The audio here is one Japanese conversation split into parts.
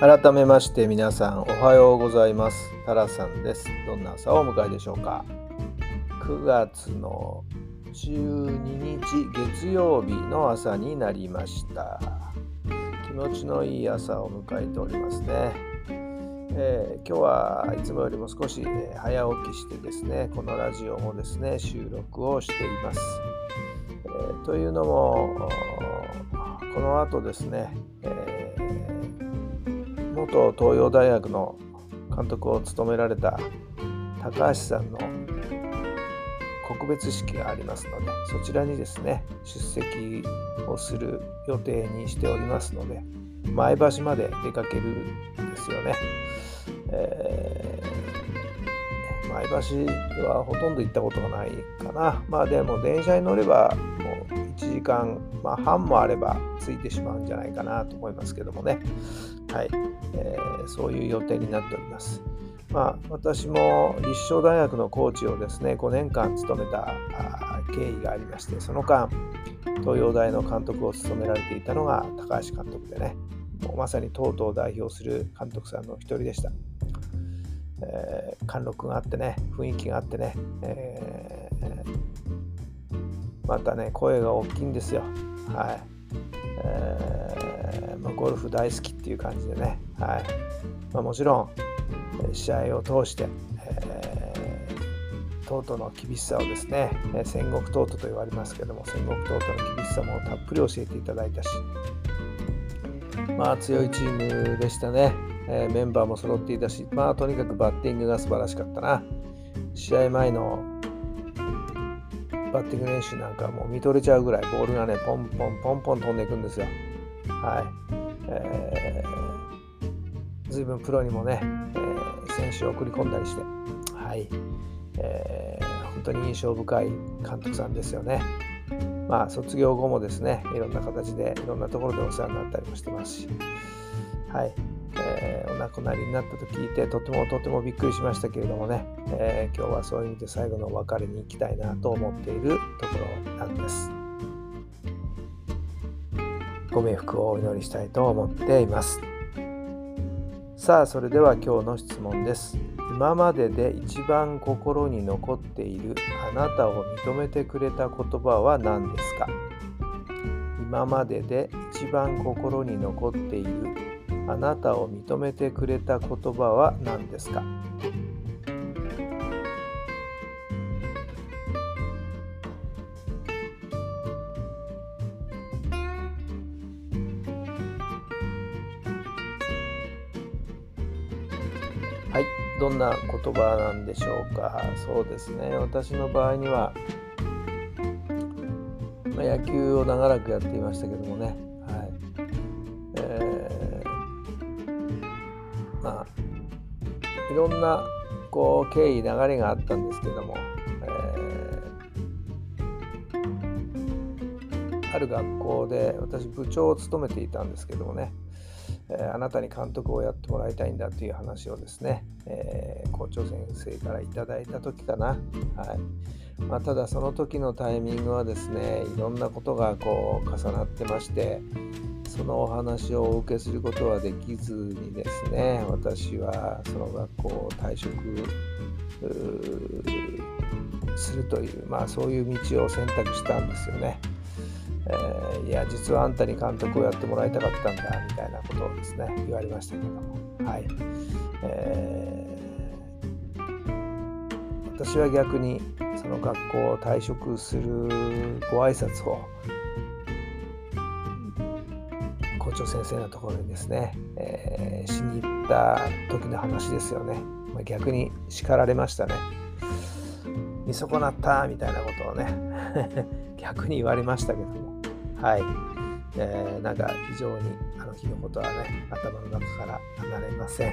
改めまして皆さんおはようございます。タラさんです。どんな朝をお迎えでしょうか。9月の12日月曜日の朝になりました。気持ちのいい朝を迎えておりますね、えー、今日はいつもよりも少し早起きしてですねこのラジオもですね収録をしています、えー、というのもこの後ですね、えー元東洋大学の監督を務められた高橋さんの告別式がありますのでそちらにですね出席をする予定にしておりますので前橋まで出かけるんですよね。えー、前橋はほとんど行ったことがないかな。まあでも電車に乗ればもう1時間、まあ、半もあればついてしまうんじゃないかなと思いますけどもね。はい、えー、そういう予定になっております。まあ、私も立正大学のコーチをですね5年間務めた経緯がありましてその間東洋大の監督を務められていたのが高橋監督でねもうまさに東都を代表する監督さんの一人でした、えー、貫禄があってね雰囲気があってね、えー、またね声が大きいんですよ。はい、えー、ゴルフ大好きっていう感じでね、はい。まあ、もちろん試合を通して、えー、トートの厳しさをですね戦国トートと言われますけども戦国トートの厳しさもたっぷり教えていただいたしまあ強いチームでしたね、え、メンバーも揃っていたしまあとにかくバッティングが素晴らしかったな。試合前のバッティング練習なんかもう見とれちゃうぐらいボールがねポンポンポンポン飛んでいくんですよ。はい。えー、随分プロにもね、えー、選手を送り込んだりして、はいえー、本当に印象深い監督さんですよね。まあ、卒業後もですね、いろんな形で、いろんなところでお世話になったりもしてますし、はい、えー、お亡くなりになったと聞いて、とてもとてもびっくりしましたけれどもね、えー、今日はそういう意味で最後のお別れに行きたいなと思っているところなんです。ご冥福をお祈りしたいと思っています。さあそれでは今日の質問です。今までで一番心に残っているあなたを認めてくれた言葉は何ですか？今までで一番心に残っているあなたを認めてくれた言葉は何ですか？はい、どんな言葉なんでしょうか？そうですね、私の場合には、まあ、野球を長らくやっていましたけどもね、はい。えー、まあ、いろんなこう経緯、流れがあったんですけども、えー、ある学校で私部長を務めていたんですけどもね、えあなたに監督をやってもらいたいんだという話をですね、えー、校長先生からいただいた時かな。はいまあ、ただその時のタイミングはですねいろんなことがこう重なってましてそのお話をお受けすることはできずにですね私はその学校を退職するという、まあ、そういう道を選択したんですよね。えー、いや実はあんたに監督をやってもらいたかったんだみたいなことをですね言われましたけども。はい、えー、私は逆にその学校を退職するご挨拶を校長先生のところにですね、えー、しに行った時の話ですよね、まあ、逆に叱られましたね。見損なったみたいなことをね 逆に言われましたけども。はい、えー、なんか非常にあの日のことはね頭の中から離れません。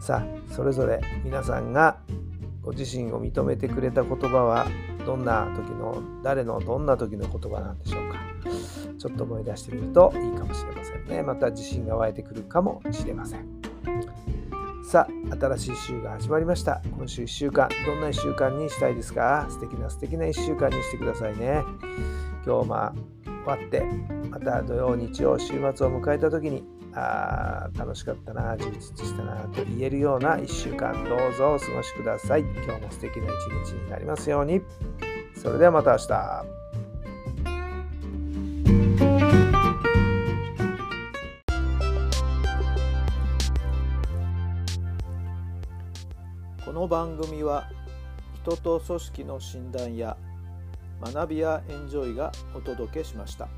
さあそれぞれ皆さんがご自身を認めてくれた言葉はどんな時の誰のどんな時の言葉なんでしょうか。ちょっと思い出してみるといいかもしれませんね。また自信が湧いてくるかもしれません。さあ新しい週が始まりました。今週1週間。どんな1週間にしたいですか？素敵な素敵な1週間にしてくださいね。今日まあ終わってまた土曜日曜週末を迎えた時にあ楽しかったな充実したなと言えるような1週間どうぞお過ごしください。今日も素敵な一日になりますように。それではまた明日。この番組は人と組織の診断や学びやエンジョイがお届けしました。